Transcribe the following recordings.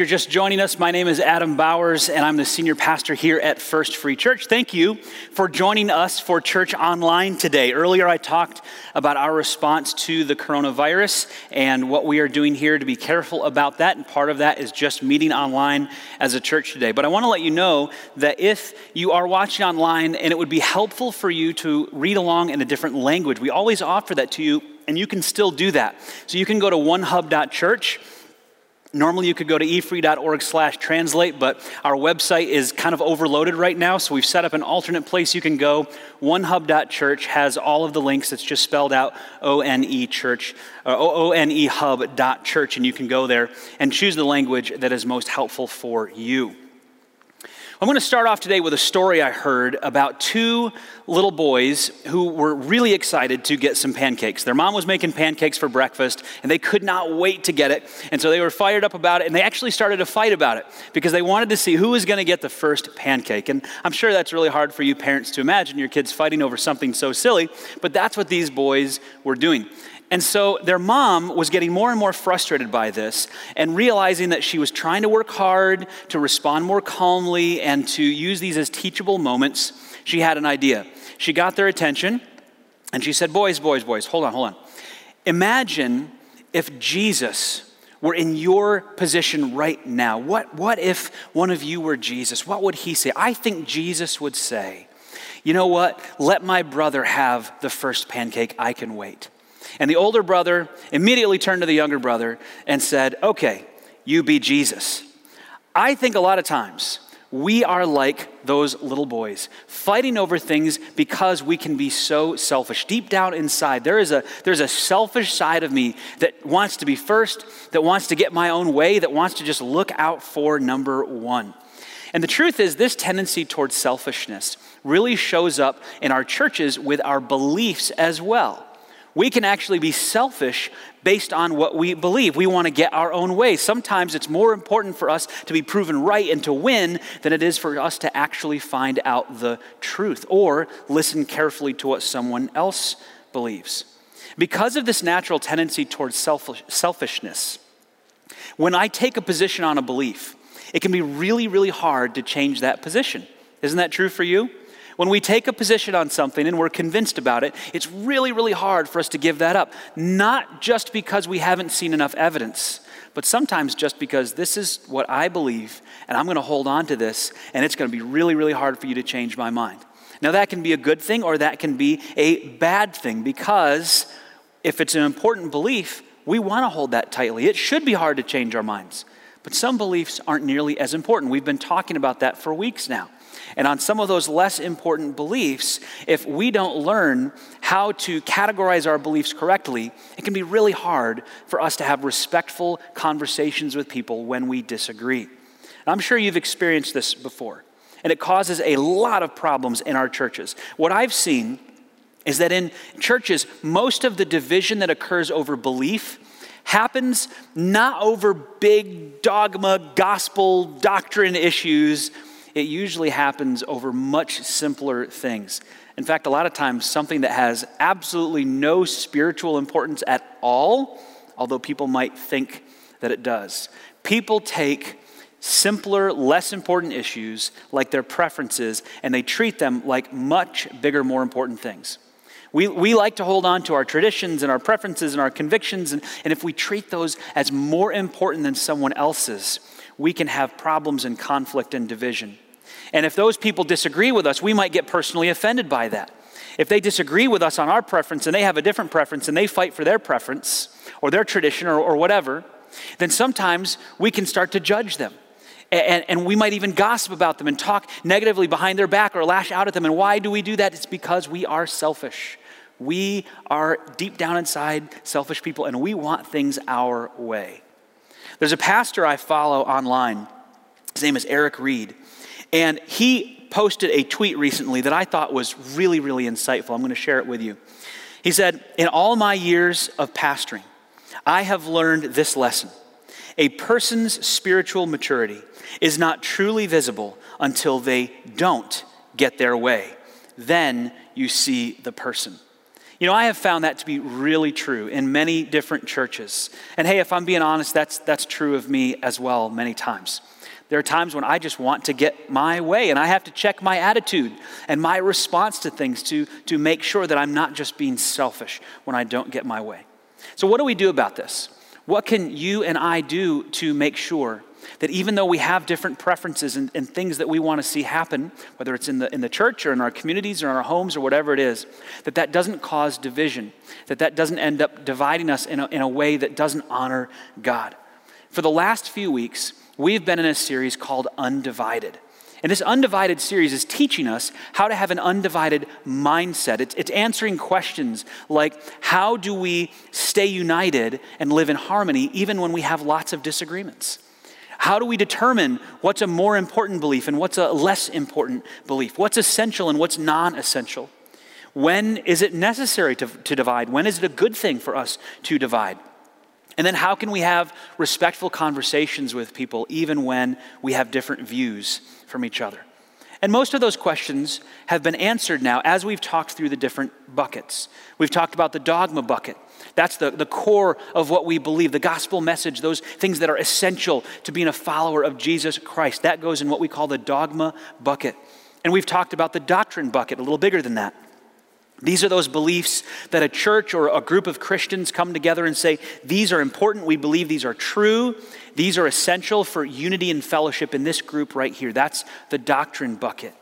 You're just joining us, my name is Adam Bowers, and I'm the senior pastor here at First Free Church. Thank you for joining us for church online today. Earlier, I talked about our response to the coronavirus and what we are doing here to be careful about that, and part of that is just meeting online as a church today. But I want to let you know that if you are watching online and it would be helpful for you to read along in a different language, we always offer that to you, and you can still do that. So you can go to onehub.church Normally, you could go to efree.org slash translate, but our website is kind of overloaded right now, so we've set up an alternate place you can go. OneHub.church has all of the links. It's just spelled out O-N-E church, uh, O-N-E hub.church, and you can go there and choose the language that is most helpful for you. I'm going to start off today with a story I heard about two little boys who were really excited to get some pancakes. Their mom was making pancakes for breakfast, and they could not wait to get it. And so they were fired up about it, and they actually started a fight about it because they wanted to see who was going to get the first pancake. And I'm sure that's really hard for you parents to imagine your kids fighting over something so silly, but that's what these boys were doing. And so their mom was getting more and more frustrated by this and realizing that she was trying to work hard to respond more calmly and to use these as teachable moments. She had an idea. She got their attention and she said, Boys, boys, boys, hold on, hold on. Imagine if Jesus were in your position right now. What, what if one of you were Jesus? What would he say? I think Jesus would say, You know what? Let my brother have the first pancake. I can wait. And the older brother immediately turned to the younger brother and said, Okay, you be Jesus. I think a lot of times we are like those little boys, fighting over things because we can be so selfish. Deep down inside, there is a, there's a selfish side of me that wants to be first, that wants to get my own way, that wants to just look out for number one. And the truth is, this tendency towards selfishness really shows up in our churches with our beliefs as well we can actually be selfish based on what we believe. We want to get our own way. Sometimes it's more important for us to be proven right and to win than it is for us to actually find out the truth or listen carefully to what someone else believes. Because of this natural tendency towards selfish, selfishness, when I take a position on a belief, it can be really, really hard to change that position. Isn't that true for you? When we take a position on something and we're convinced about it, it's really, really hard for us to give that up. Not just because we haven't seen enough evidence, but sometimes just because this is what I believe and I'm going to hold on to this and it's going to be really, really hard for you to change my mind. Now, that can be a good thing or that can be a bad thing because if it's an important belief, we want to hold that tightly. It should be hard to change our minds. But some beliefs aren't nearly as important. We've been talking about that for weeks now. And on some of those less important beliefs, if we don't learn how to categorize our beliefs correctly, it can be really hard for us to have respectful conversations with people when we disagree. And I'm sure you've experienced this before, and it causes a lot of problems in our churches. What I've seen is that in churches, most of the division that occurs over belief happens not over big dogma, gospel, doctrine issues it usually happens over much simpler things. In fact, a lot of times, something that has absolutely no spiritual importance at all, although people might think that it does. People take simpler, less important issues like their preferences and they treat them like much bigger, more important things. We, we like to hold on to our traditions and our preferences and our convictions, and, and if we treat those as more important than someone else's, we can have problems and conflict and division. And if those people disagree with us, we might get personally offended by that. If they disagree with us on our preference and they have a different preference and they fight for their preference or their tradition or, or whatever, then sometimes we can start to judge them. And, and, we might even gossip about them and talk negatively behind their back or lash out at them. And why do we do that? It's because we are selfish. We are deep down inside selfish people and we want things our way. There's a pastor I follow online. His name is Eric Reed. And he posted a tweet recently that I thought was really, really insightful. I'm going to share it with you. He said, In all my years of pastoring, I have learned this lesson. A person's spiritual maturity is not truly visible until they don't get their way. Then you see the person. You know, I have found that to be really true in many different churches. And hey, if I'm being honest, that's, that's true of me as well many times. There are times when I just want to get my way, and I have to check my attitude and my response to things to, to make sure that I'm not just being selfish when I don't get my way. So, what do we do about this? What can you and I do to make sure that even though we have different preferences and, and, things that we want to see happen, whether it's in the, in the church or in our communities or in our homes or whatever it is, that that doesn't cause division, that that doesn't end up dividing us in a, in a way that doesn't honor God. For the last few weeks, we've been in a series called Undivided. And this undivided series is teaching us how to have an undivided mindset. It's, it's, answering questions like how do we stay united and live in harmony even when we have lots of disagreements? How do we determine what's a more important belief and what's a less important belief? What's essential and what's non essential? When is it necessary to, to divide? When is it a good thing for us to divide? And then, how can we have respectful conversations with people even when we have different views from each other? And most of those questions have been answered now as we've talked through the different buckets. We've talked about the dogma bucket. That's the, the core of what we believe, the gospel message, those things that are essential to being a follower of Jesus Christ. That goes in what we call the dogma bucket. And we've talked about the doctrine bucket, a little bigger than that. These are those beliefs that a church or a group of Christians come together and say, these are important, we believe these are true, these are essential for unity and fellowship in this group right here. That's the doctrine bucket.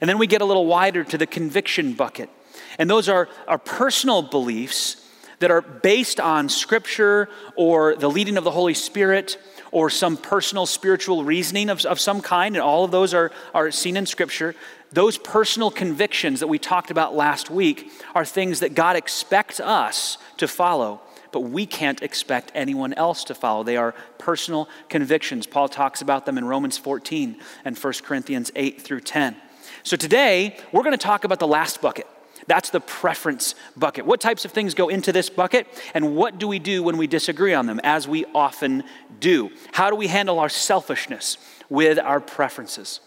And then we get a little wider to the conviction bucket. And those are our personal beliefs that are based on scripture or the leading of the Holy Spirit or some personal spiritual reasoning of, of some kind, and all of those are, are seen in scripture. Those personal convictions that we talked about last week are things that God expects us to follow, but we can't expect anyone else to follow. They are personal convictions. Paul talks about them in Romans 14 and 1 Corinthians 8 through 10. So today, we're going to talk about the last bucket. That's the preference bucket. What types of things go into this bucket, and what do we do when we disagree on them, as we often do? How do we handle our selfishness with our preferences?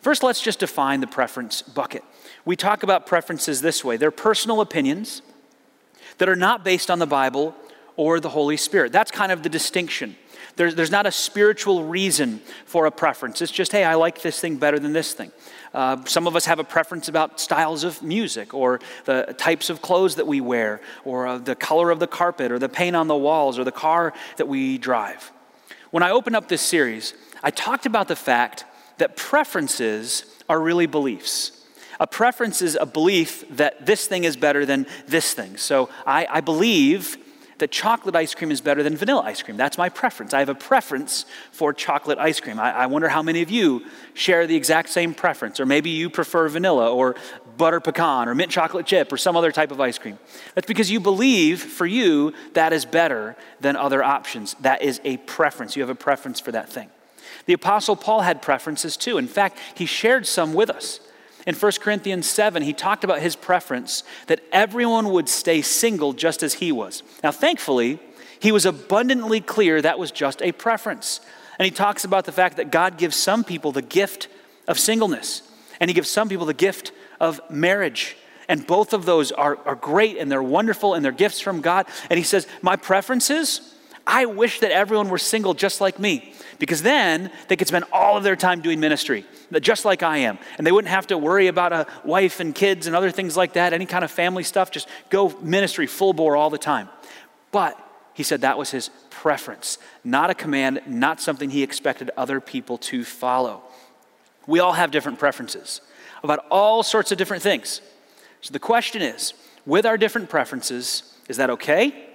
First, let's just define the preference bucket. We talk about preferences this way they're personal opinions that are not based on the Bible or the Holy Spirit. That's kind of the distinction. There's, there's not a spiritual reason for a preference. It's just, hey, I like this thing better than this thing. Uh, some of us have a preference about styles of music or the types of clothes that we wear or uh, the color of the carpet or the paint on the walls or the car that we drive. When I opened up this series, I talked about the fact that preferences are really beliefs. A preference is a belief that this thing is better than this thing. So I, I believe that chocolate ice cream is better than vanilla ice cream. That's my preference. I have a preference for chocolate ice cream. I, I, wonder how many of you share the exact same preference, or maybe you prefer vanilla or butter pecan or mint chocolate chip or some other type of ice cream. That's because you believe for you that is better than other options. That is a preference. You have a preference for that thing. The Apostle Paul had preferences too. In fact, he shared some with us. In 1 Corinthians 7, he talked about his preference that everyone would stay single just as he was. Now, thankfully, he was abundantly clear that was just a preference. And he talks about the fact that God gives some people the gift of singleness, and he gives some people the gift of marriage. And both of those are, are great and they're wonderful and they're gifts from God. And he says, My preferences, I wish that everyone were single just like me because then they could spend all of their time doing ministry, just like I am. And they wouldn't have to worry about a wife and kids and other things like that, any kind of family stuff, just go ministry full bore all the time. But he said that was his preference, not a command, not something he expected other people to follow. We all have different preferences about all sorts of different things. So the question is with our different preferences, is that okay?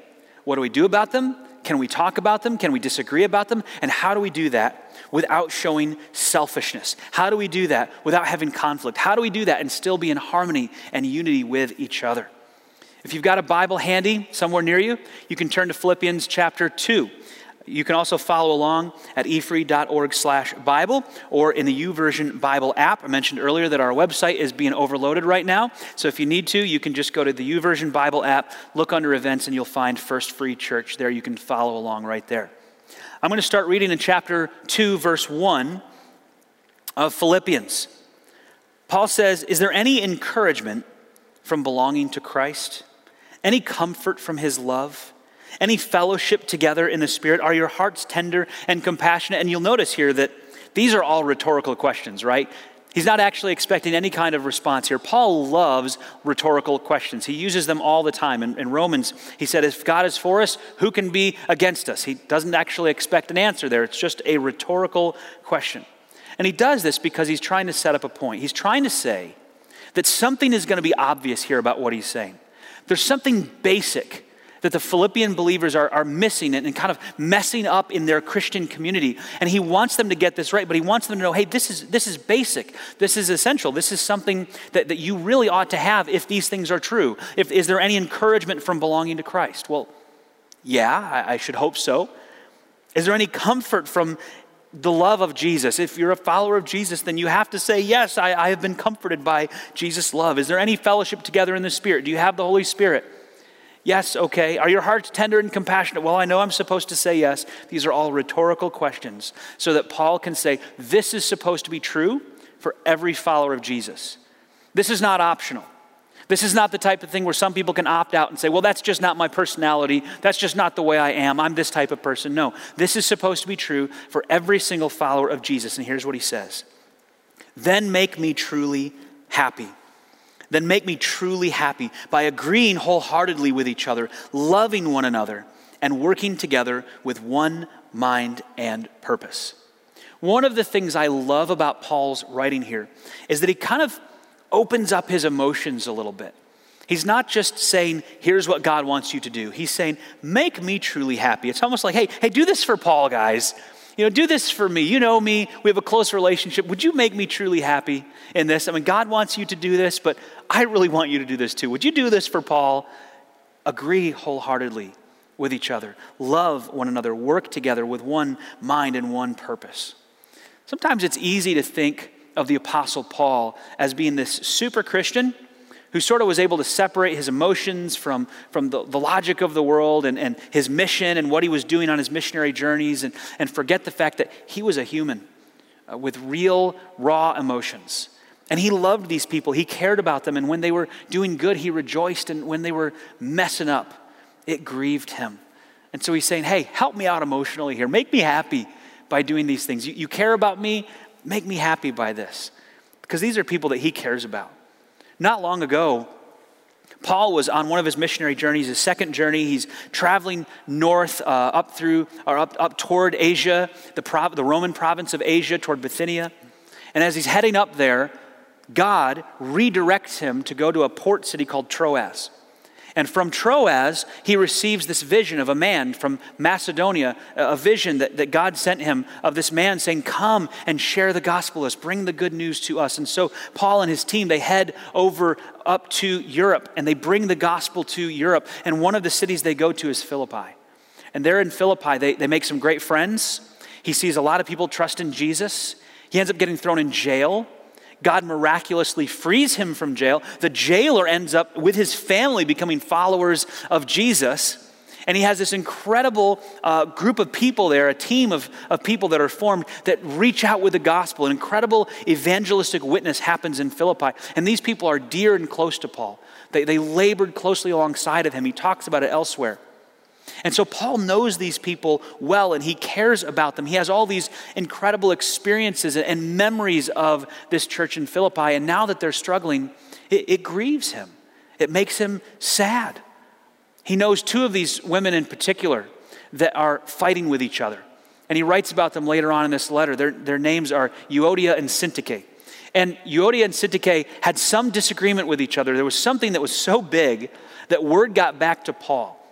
What do we do about them? Can we talk about them? Can we disagree about them? And how do we do that without showing selfishness? How do we do that without having conflict? How do we do that and still be in harmony and unity with each other? If you've got a Bible handy somewhere near you, you can turn to Philippians chapter 2. You can also follow along at efree.org slash Bible or in the YouVersion Bible app. I mentioned earlier that our website is being overloaded right now. So if you need to, you can just go to the YouVersion Bible app, look under events, and you'll find First Free Church there. You can follow along right there. I'm going to start reading in chapter 2, verse 1 of Philippians. Paul says, Is there any encouragement from belonging to Christ? any comfort from his love, any fellowship together in the Spirit? Are your hearts tender and compassionate? And you'll notice here that these are all rhetorical questions, right? He's not actually expecting any kind of response here. Paul loves rhetorical questions. He uses them all the time. In, in, Romans, he said, If God is for us, who can be against us? He doesn't actually expect an answer there. It's just a rhetorical question. And he does this because he's trying to set up a point. He's trying to say that something is going to be obvious here about what he's saying. There's something basic that the Philippian believers are, are missing it and kind of messing up in their Christian community. And he wants them to get this right, but he wants them to know hey, this is, this is basic. This is essential. This is something that, that you really ought to have if these things are true. If, is there any encouragement from belonging to Christ? Well, yeah, I, I should hope so. Is there any comfort from the love of Jesus. If you're a follower of Jesus, then you have to say, Yes, I, I, have been comforted by Jesus' love. Is there any fellowship together in the Spirit? Do you have the Holy Spirit? Yes, okay. Are your hearts tender and compassionate? Well, I know I'm supposed to say yes. These are all rhetorical questions so that Paul can say, this is supposed to be true for every follower of Jesus. This is not optional. This is not the type of thing where some people can opt out and say, well, that's just not my personality. That's just not the way I am. I'm this type of person. No, this is supposed to be true for every single follower of Jesus. And here's what he says Then make me truly happy then make me truly happy by agreeing wholeheartedly with each other, loving one another, and working together with one mind and purpose. One of the things I love about Paul's writing here is that he kind of opens up his emotions a little bit. He's not just saying, here's what God wants you to do. He's saying, make me truly happy. It's almost like, hey, hey, do this for Paul, guys. You know, do this for me. You know me. We have a close relationship. Would you make me truly happy in this? I mean, God wants you to do this, but I really want you to do this too. Would you do this for Paul? Agree wholeheartedly with each other, love one another, work together with one mind and one purpose. Sometimes it's easy to think of the Apostle Paul as being this super Christian who sort of was able to separate his emotions from, from the, the logic of the world and, and his mission and what he was doing on his missionary journeys and, and forget the fact that he was a human uh, with real, raw emotions. And he loved these people. He cared about them. And when they were doing good, he rejoiced. And when they were messing up, it grieved him. And so he's saying, Hey, help me out emotionally here. Make me happy by doing these things. You, you care about me, make me happy by this. Because these are people that he cares about. Not long ago, Paul was on one of his missionary journeys, his second journey. He's traveling north uh, up through, or up, up toward Asia, the, prov- the Roman province of Asia, toward Bithynia. And as he's heading up there, God redirects him to go to a port city called Troas. And from Troas, he receives this vision of a man from Macedonia, a vision that, that God sent him of this man saying, Come and share the gospel with us, bring the good news to us. And so Paul and his team, they head over up to Europe and they bring the gospel to Europe. And one of the cities they go to is Philippi. And there in Philippi, they, they make some great friends. He sees a lot of people trust in Jesus. He ends up getting thrown in jail God miraculously frees him from jail. The jailer ends up with his family becoming followers of Jesus. And he has this incredible uh, group of people there, a team of, of people that are formed that reach out with the gospel. An incredible evangelistic witness happens in Philippi. And these people are dear and close to Paul. They, they labored closely alongside of him. He talks about it elsewhere. And so Paul knows these people well and he cares about them. He has all these incredible experiences and memories of this church in Philippi. And now that they're struggling, it, it grieves him, it makes him sad. He knows two of these women in particular that are fighting with each other. And he writes about them later on in this letter. Their, their names are Euodia and Syntyche. And Euodia and Syntyche had some disagreement with each other. There was something that was so big that word got back to Paul.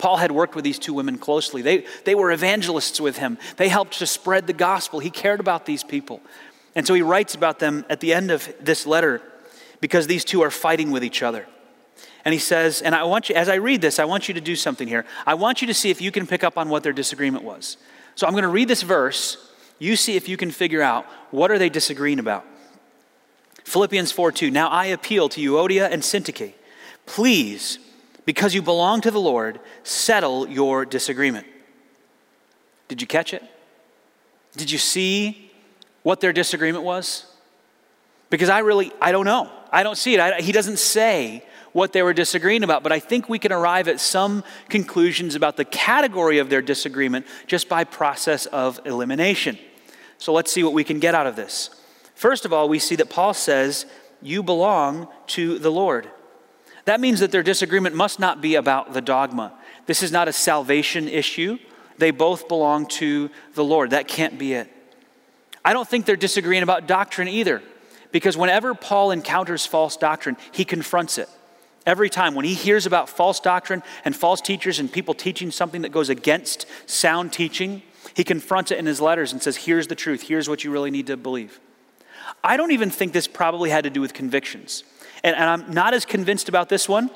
Paul had worked with these two women closely. They, they were evangelists with him, they helped to spread the gospel. He cared about these people. And so he writes about them at the end of this letter because these two are fighting with each other. And he says, and I want you, as I read this, I want you to do something here. I want you to see if you can pick up on what their disagreement was. So I'm going to read this verse. You see if you can figure out what are they disagreeing about. Philippians 4 2. Now I appeal to Euodia and Syntyche. Please because you belong to the Lord, settle your disagreement. Did you catch it? Did you see what their disagreement was? Because I really, I don't know. I don't see it. I, he doesn't say what they were disagreeing about, but I think we can arrive at some conclusions about the category of their disagreement just by process of elimination. So let's see what we can get out of this. First of all, we see that Paul says, You belong to the Lord. That means that their disagreement must not be about the dogma. This is not a salvation issue. They both belong to the Lord. That can't be it. I don't think they're disagreeing about doctrine either, because whenever Paul encounters false doctrine, he confronts it. Every time when he hears about false doctrine and false teachers and people teaching something that goes against sound teaching, he confronts it in his letters and says, Here's the truth. Here's what you really need to believe. I don't even think this probably had to do with convictions. And, and I'm not as convinced about this one.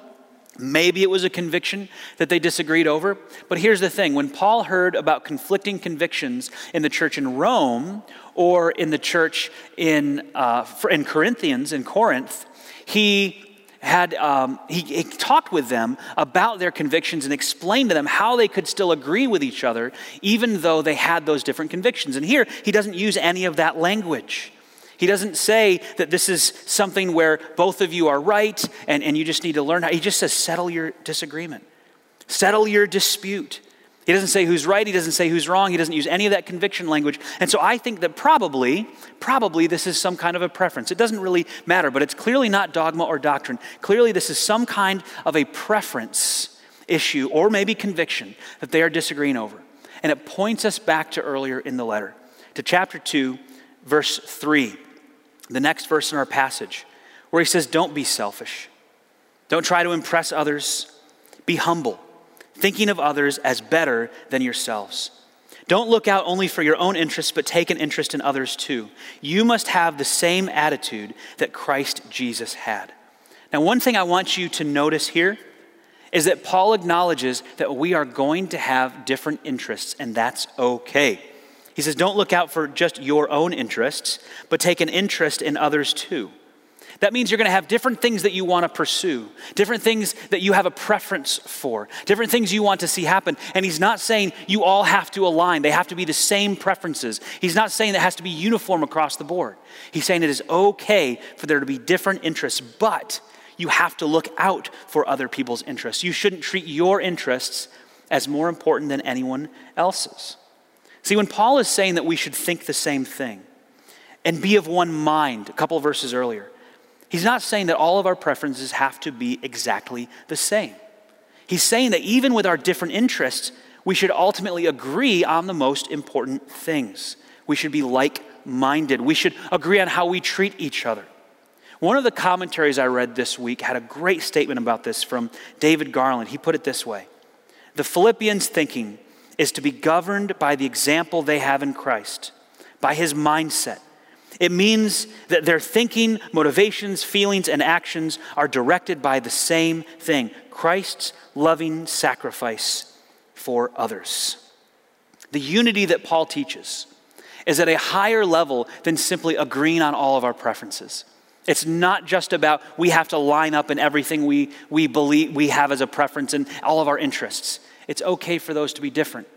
Maybe it was a conviction that they disagreed over. But here's the thing when Paul heard about conflicting convictions in the church in Rome or in the church in, uh, in Corinthians, in Corinth, he had um, he, he, talked with them about their convictions and explained to them how they could still agree with each other even though they had those different convictions and here he doesn't use any of that language he doesn't say that this is something where both of you are right and, and you just need to learn how. He just says, settle your disagreement, settle your dispute. He doesn't say who's right, he doesn't say who's wrong, he doesn't use any of that conviction language. And so I think that probably, probably this is some kind of a preference. It doesn't really matter, but it's clearly not dogma or doctrine. Clearly, this is some kind of a preference issue or maybe conviction that they are disagreeing over. And it points us back to earlier in the letter, to chapter 2, verse 3 the next verse in our passage, where he says, Don't be selfish. Don't try to impress others. Be humble, thinking of others as better than yourselves. Don't look out only for your own interests, but take an interest in others too. You must have the same attitude that Christ Jesus had. Now, one thing I want you to notice here is that Paul acknowledges that we are going to have different interests, and that's okay. He says, Don't look out for just your own interests, but take an interest in others too. That means you're going to have different things that you want to pursue, different things that you have a preference for, different things you want to see happen. And he's not saying you all have to align, they have to be the same preferences. He's not saying that has to be uniform across the board. He's saying it is okay for there to be different interests, but you have to look out for other people's interests. You shouldn't treat your interests as more important than anyone else's. See, when Paul is saying that we should think the same thing and be of one mind, a couple verses earlier, he's not saying that all of our preferences have to be exactly the same. He's saying that even with our different interests, we should ultimately agree on the most important things. We should be like minded. We should agree on how we treat each other. One of the commentaries I read this week had a great statement about this from David Garland. He put it this way The Philippians' thinking is to be governed by the example they have in Christ, by his mindset. It means that their thinking, motivations, feelings, and actions are directed by the same thing Christ's loving sacrifice for others. The unity that Paul teaches is at a higher level than simply agreeing on all of our preferences. It's not just about we have to line up in everything we, we believe we have as a preference and all of our interests. It's okay for those to be different.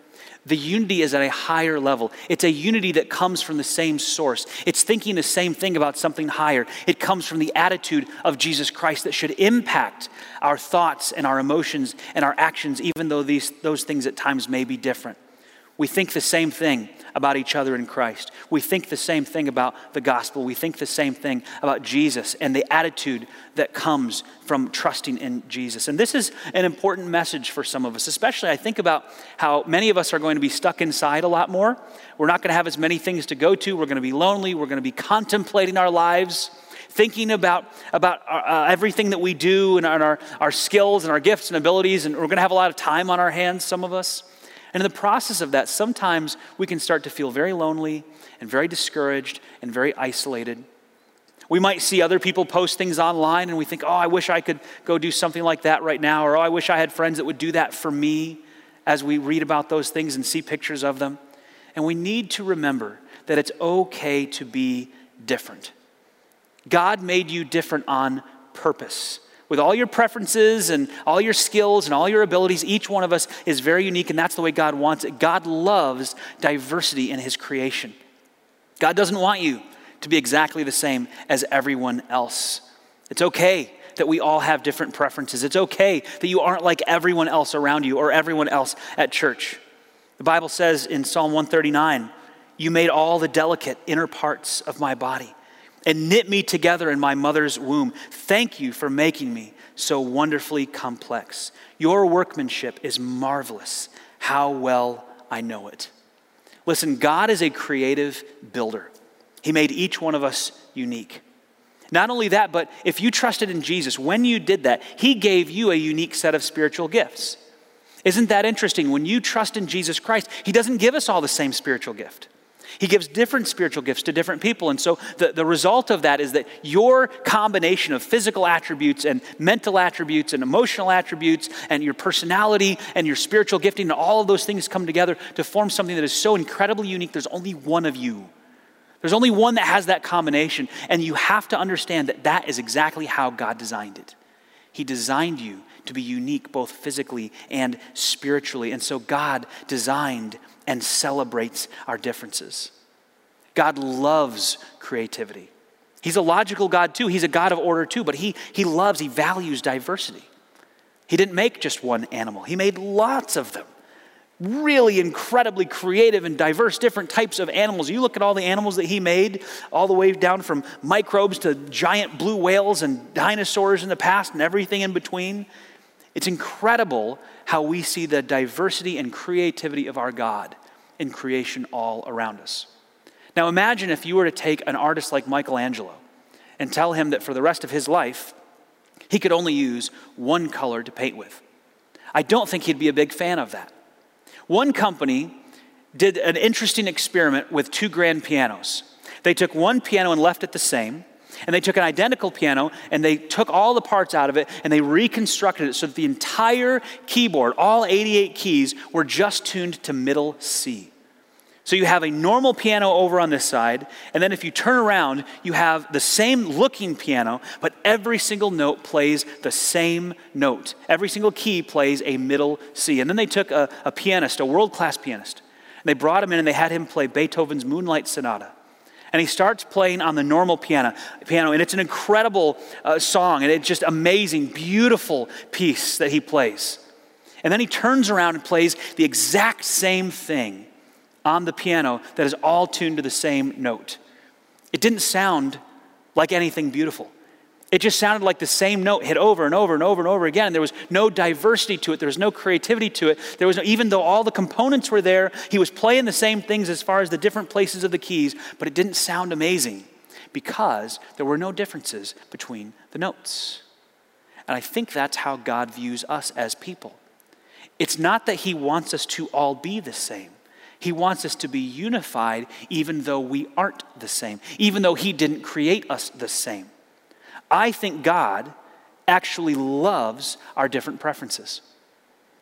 The unity is at a higher level. It's a unity that comes from the same source. It's thinking the same thing about something higher. It comes from the attitude of Jesus Christ that should impact our thoughts and our emotions and our actions, even though these, those things at times may be different. We think the same thing about each other in Christ. We think the same thing about the gospel. We think the same thing about Jesus and the attitude that comes from trusting in Jesus. And this is an important message for some of us, especially I think about how many of us are going to be stuck inside a lot more. We're not going to have as many things to go to. We're going to be lonely. We're going to be contemplating our lives thinking about, about uh, uh everything that we do and our, our skills and our gifts and abilities, and we're going to have a lot of time on our hands, some of us. And in the process of that, sometimes we can start to feel very lonely and very discouraged and very isolated. We might see other people post things online and we think, oh, I wish I could go do something like that right now, or oh, I wish I had friends that would do that for me as we read about those things and see pictures of them. And we need to remember that it's okay to be different. God made you different on purpose with all your preferences and all your skills and all your abilities, each one of us is very unique, and that's the way God wants it. God loves diversity in His creation. God doesn't want you to be exactly the same as everyone else. It's okay that we all have different preferences. It's okay that you aren't like everyone else around you or everyone else at church. The Bible says in Psalm 139, You made all the delicate inner parts of my body and knit me together in my mother's womb. Thank you for making me so wonderfully complex. Your workmanship is marvelous. How well I know it. Listen, God is a creative builder. He made each one of us unique. Not only that, but if you trusted in Jesus, when you did that, He gave you a unique set of spiritual gifts. Isn't that interesting? When you trust in Jesus Christ, He doesn't give us all the same spiritual gift. He gives different spiritual gifts to different people. And so the, the result of that is that your combination of physical attributes and mental attributes and emotional attributes and your personality and your spiritual gifting and all of those things come together to form something that is so incredibly unique. There's only one of you. There's only one that has that combination. And you have to understand that that is exactly how God designed it. He designed you to be unique both physically and spiritually. And so God designed and celebrates our differences. God loves creativity. He's a logical God too. He's a God of order too, but he, he loves, he values diversity. He didn't make just one animal, he made lots of them. Really incredibly creative and diverse different types of animals. You look at all the animals that he made, all the way down from microbes to giant blue whales and dinosaurs in the past and everything in between. It's incredible how we see the diversity and creativity of our God in creation all around us. Now, imagine if you were to take an artist like Michelangelo and tell him that for the rest of his life, he could only use one color to paint with. I don't think he'd be a big fan of that. One company did an interesting experiment with two grand pianos. They took one piano and left it the same, and they took an identical piano and they took all the parts out of it and they reconstructed it so that the entire keyboard, all 88 keys, were just tuned to middle C. So you have a normal piano over on this side, and then if you turn around, you have the same looking piano, but every single note plays the same note. Every single key plays a middle C. And then they took a, a pianist, a world class pianist, and they brought him in and they had him play Beethoven's Moonlight Sonata and he starts playing on the normal piano, piano and it's an incredible uh, song, and it's just amazing, beautiful piece that he plays. And then he turns around and plays the exact same thing on the piano that is all tuned to the same note. It didn't sound like anything beautiful. It just sounded like the same note hit over and over and over and over again. There was no diversity to it. There was no creativity to it. There was no, even though all the components were there, he was playing the same things as far as the different places of the keys, but it didn't sound amazing because there were no differences between the notes. And I think that's how God views us as people. It's not that he wants us to all be the same. He wants us to be unified even though we aren't the same, even though he didn't create us the same. I think God actually loves our different preferences.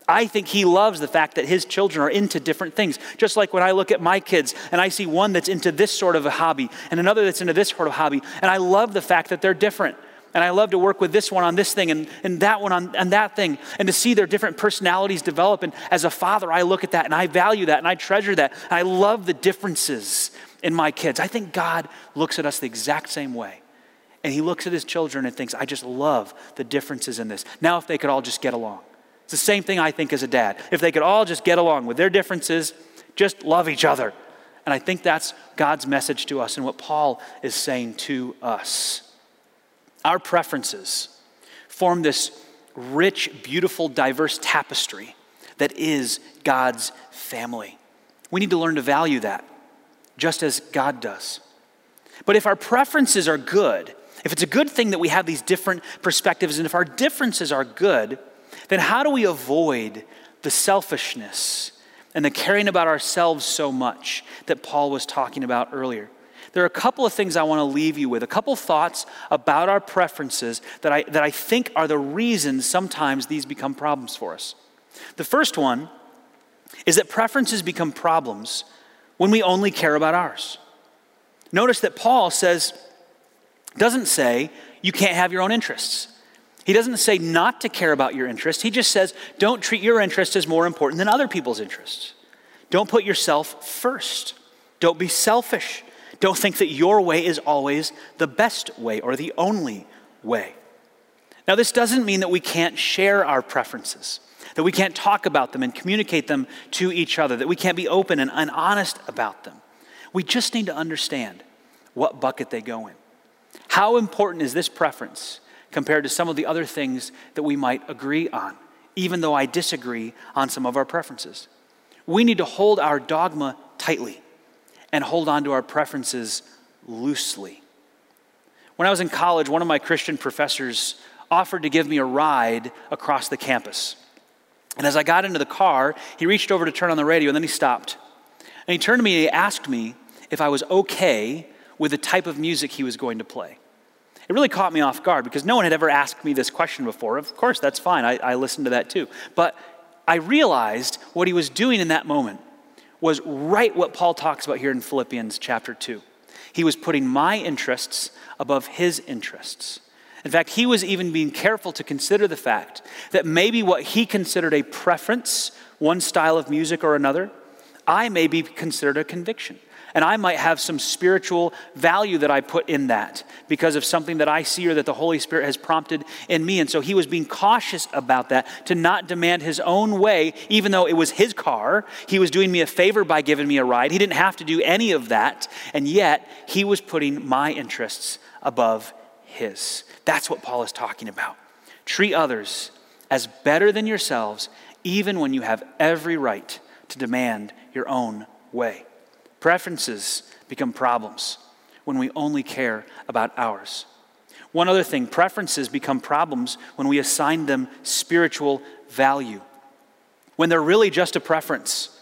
I think he loves the fact that his children are into different things. Just like when I look at my kids and I see one that's into this sort of a hobby and another that's into this sort of hobby. And I love the fact that they're different. And I love to work with this one on this thing and, and that one on, on that thing and to see their different personalities develop. And as a father, I look at that and I value that and I treasure that. And I love the differences in my kids. I think God looks at us the exact same way. And he looks at his children and thinks, I just love the differences in this. Now, if they could all just get along. It's the same thing I think as a dad. If they could all just get along with their differences, just love each other. And I think that's God's message to us and what Paul is saying to us. Our preferences form this rich, beautiful, diverse tapestry that is God's family. We need to learn to value that, just as God does. But if our preferences are good, if it's a good thing that we have these different perspectives, and if our differences are good, then how do we avoid the selfishness and the caring about ourselves so much that Paul was talking about earlier? There are a couple of things I want to leave you with, a couple thoughts about our preferences that I, that I think are the reasons sometimes these become problems for us. The first one is that preferences become problems when we only care about ours. Notice that Paul says, doesn't say you can't have your own interests. He doesn't say not to care about your interests. He just says don't treat your interests as more important than other people's interests. Don't put yourself first. Don't be selfish. Don't think that your way is always the best way or the only way. Now, this doesn't mean that we can't share our preferences, that we can't talk about them and communicate them to each other, that we can't be open and, honest about them. We just need to understand what bucket they go in. How important is this preference compared to some of the other things that we might agree on, even though I disagree on some of our preferences? We need to hold our dogma tightly and hold on to our preferences loosely. When I was in college, one of my Christian professors offered to give me a ride across the campus. And as I got into the car, he reached over to turn on the radio and then he stopped. And he turned to me and he asked me if I was okay with the type of music he was going to play. It really caught me off guard because no one had ever asked me this question before. Of course, that's fine. I, I listened to that too. But I realized what he was doing in that moment was right what Paul talks about here in Philippians chapter 2. He was putting my interests above his interests. In fact, he was even being careful to consider the fact that maybe what he considered a preference, one style of music or another, I may be considered a conviction. And I might have some spiritual value that I put in that because of something that I see or that the Holy Spirit has prompted in me. And so he was being cautious about that to not demand his own way, even though it was his car. He was doing me a favor by giving me a ride. He didn't have to do any of that. And yet, he was putting my interests above his. That's what Paul is talking about. Treat others as better than yourselves, even when you have every right to demand your own way. Preferences become problems when we only care about ours. One other thing preferences become problems when we assign them spiritual value. When they're really just a preference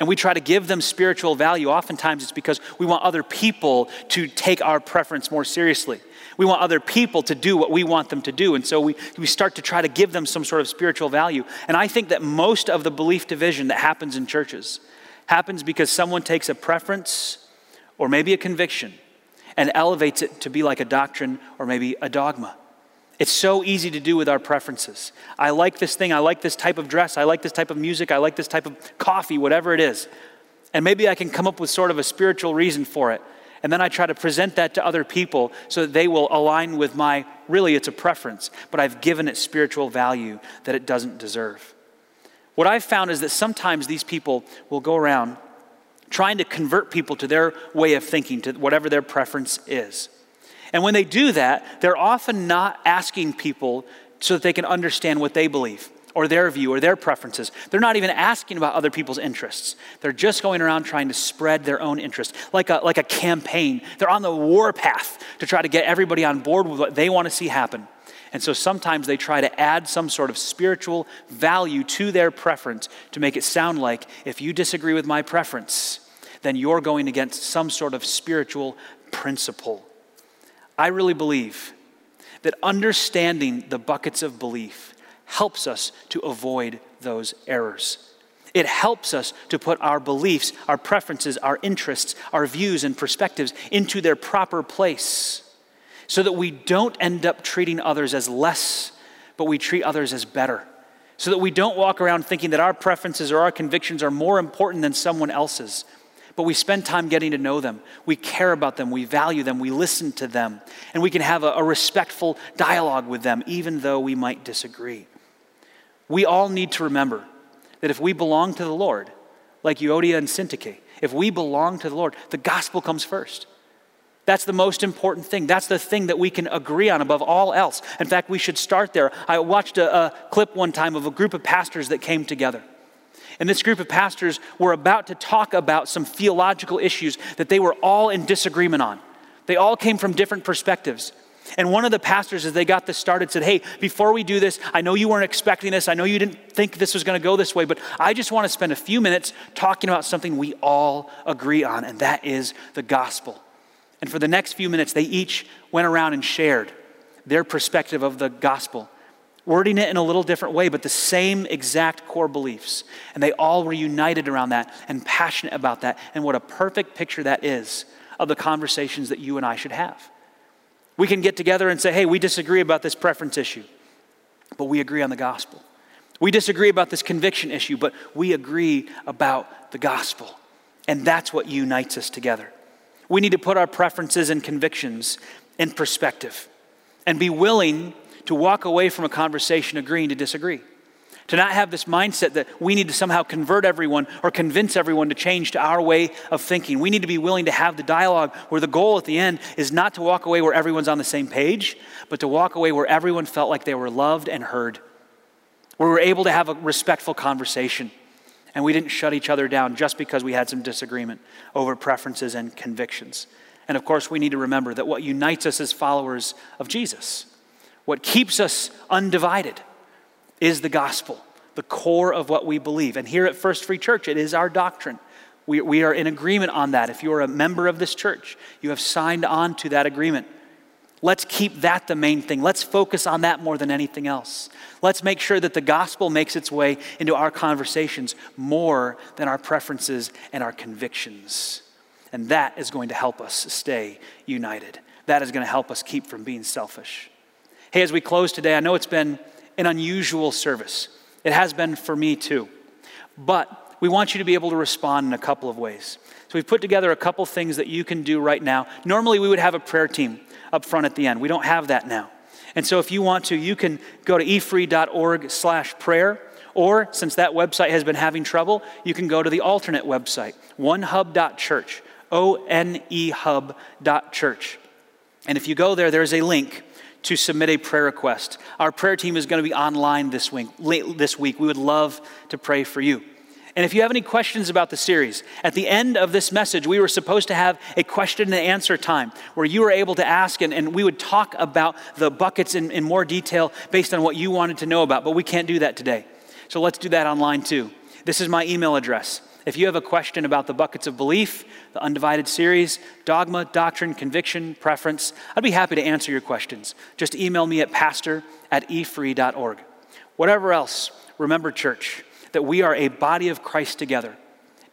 and we try to give them spiritual value, oftentimes it's because we want other people to take our preference more seriously. We want other people to do what we want them to do. And so we, we start to try to give them some sort of spiritual value. And I think that most of the belief division that happens in churches happens because someone takes a preference or maybe a conviction and elevates it to be like a doctrine or maybe a dogma. It's so easy to do with our preferences. I like this thing. I like this type of dress. I like this type of music. I like this type of coffee, whatever it is. And maybe I can come up with sort of a spiritual reason for it. And then I try to present that to other people so that they will align with my, really, it's a preference, but I've given it spiritual value that it doesn't deserve. What I've found is that sometimes these people will go around trying to convert people to their way of thinking, to whatever their preference is. And when they do that, they're often not asking people so that they can understand what they believe or their view or their preferences. They're not even asking about other people's interests. They're just going around trying to spread their own interests, like a, like a campaign. They're on the war path to try to get everybody on board with what they want to see happen. And so sometimes they try to add some sort of spiritual value to their preference to make it sound like if you disagree with my preference, then you're going against some sort of spiritual principle. I really believe that understanding the buckets of belief helps us to avoid those errors. It helps us to put our beliefs, our preferences, our interests, our views, and perspectives into their proper place so that we don't end up treating others as less, but we treat others as better. So that we don't walk around thinking that our preferences or our convictions are more important than someone else's. But we spend time getting to know them. We care about them. We value them. We listen to them. And we can have a, a respectful dialogue with them, even though we might disagree. We all need to remember that if we belong to the Lord, like Euodia and Syntyche, if we belong to the Lord, the gospel comes first. That's the most important thing. That's the thing that we can agree on above all else. In fact, we should start there. I watched a, a, clip one time of a group of pastors that came together. And this group of pastors were about to talk about some theological issues that they were all in disagreement on. They all came from different perspectives. And one of the pastors, as they got this started, said, Hey, before we do this, I know you weren't expecting this. I know you didn't think this was going to go this way, but I just want to spend a few minutes talking about something we all agree on, and that is the gospel. And for the next few minutes, they each went around and shared their perspective of the gospel, wording it in a little different way, but the same exact core beliefs. And they all were united around that and passionate about that. And what a perfect picture that is of the conversations that you and I should have. We can get together and say, hey, we disagree about this preference issue, but we agree on the gospel. We disagree about this conviction issue, but we agree about the gospel. And that's what unites us together. We need to put our preferences and convictions in perspective and be willing to walk away from a conversation agreeing to disagree. To not have this mindset that we need to somehow convert everyone or convince everyone to change to our way of thinking. We need to be willing to have the dialogue where the goal at the end is not to walk away where everyone's on the same page, but to walk away where everyone felt like they were loved and heard, where we're able to have a respectful conversation and we didn't shut each other down just because we had some disagreement over preferences and convictions. And of course, we need to remember that what unites us as followers of Jesus, what keeps us undivided, is the gospel, the core of what we believe. And here at First Free Church, it is our doctrine. We, we are in agreement on that. If you are a member of this church, you have signed on to that agreement. Let's keep that the main thing. Let's focus on that more than anything else. Let's make sure that the gospel makes its way into our conversations more than our preferences and our convictions. And that is going to help us stay united. That is going to help us keep from being selfish. Hey, as we close today, I know it's been an unusual service. It has been for me too. But we want you to be able to respond in a couple of ways. So we've put together a couple things that you can do right now. Normally, we would have a prayer team up front at the end. We don't have that now. And so if you want to, you can go to efree.org slash prayer. Or since that website has been having trouble, you can go to the alternate website, onehub.church, O N E hub.church. And if you go there, there's a link to submit a prayer request. Our prayer team is going to be online this week. This week. We would love to pray for you. And if you have any questions about the series, at the end of this message, we were supposed to have a question and answer time where you were able to ask and, and we would talk about the buckets in, in more detail based on what you wanted to know about, but we can't do that today. So let's do that online too. This is my email address. If you have a question about the buckets of belief, the undivided series, dogma, doctrine, conviction, preference, I'd be happy to answer your questions. Just email me at pastor at efree.org. Whatever else, remember, church, that we are a body of Christ together.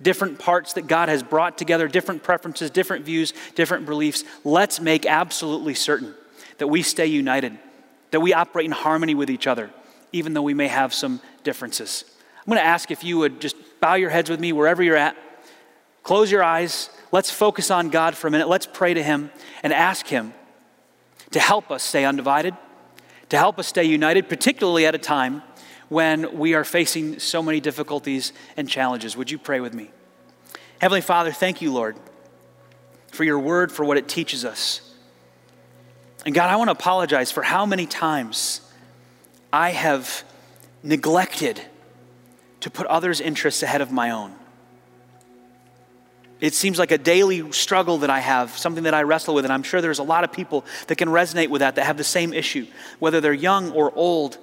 Different parts that God has brought together, different preferences, different views, different beliefs. Let's make absolutely certain that we stay united, that we operate in harmony with each other, even though we may have some differences. I'm going to ask if you would just bow your heads with me wherever you're at, close your eyes. Let's focus on God for a minute. Let's pray to Him and ask Him to help us stay undivided, to help us stay united, particularly at a time when we are facing so many difficulties and challenges. Would you pray with me? Heavenly Father, thank you, Lord, for your word, for what it teaches us. And God, I want to apologize for how many times I have neglected to put others' interests ahead of my own. It seems like a daily struggle that I have, something that I wrestle with, and I'm sure there's a lot of people that can resonate with that, that have the same issue, whether they're young or old.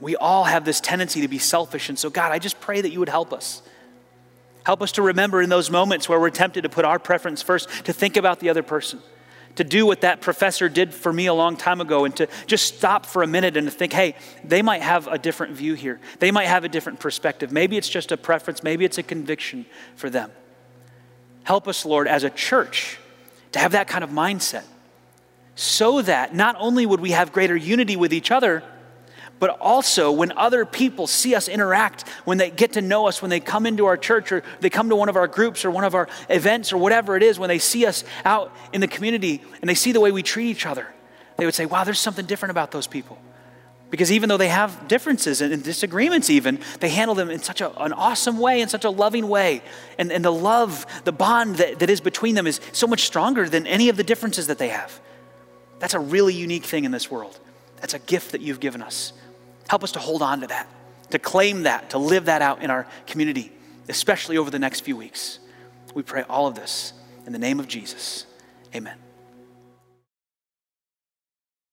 We all have this tendency to be selfish. And so, God, I just pray that you would help us. Help us to remember in those moments where we're tempted to put our preference first, to think about the other person, to do what that professor did for me a long time ago, and to just stop for a minute and to think, hey, they might have a different view here. They might have a different perspective. Maybe it's just a preference, maybe it's a conviction for them. Help us, Lord, as a church, to have that kind of mindset so that not only would we have greater unity with each other, but also when other people see us interact, when they get to know us, when they come into our church or they come to one of our groups or one of our events or whatever it is, when they see us out in the community and they see the way we treat each other, they would say, wow, there's something different about those people. Because even though they have differences and disagreements, even, they handle them in such a, an awesome way, in such a loving way. And, and the love, the bond that, that is between them is so much stronger than any of the differences that they have. That's a really unique thing in this world. That's a gift that you've given us. Help us to hold on to that, to claim that, to live that out in our community, especially over the next few weeks. We pray all of this in the name of Jesus. Amen.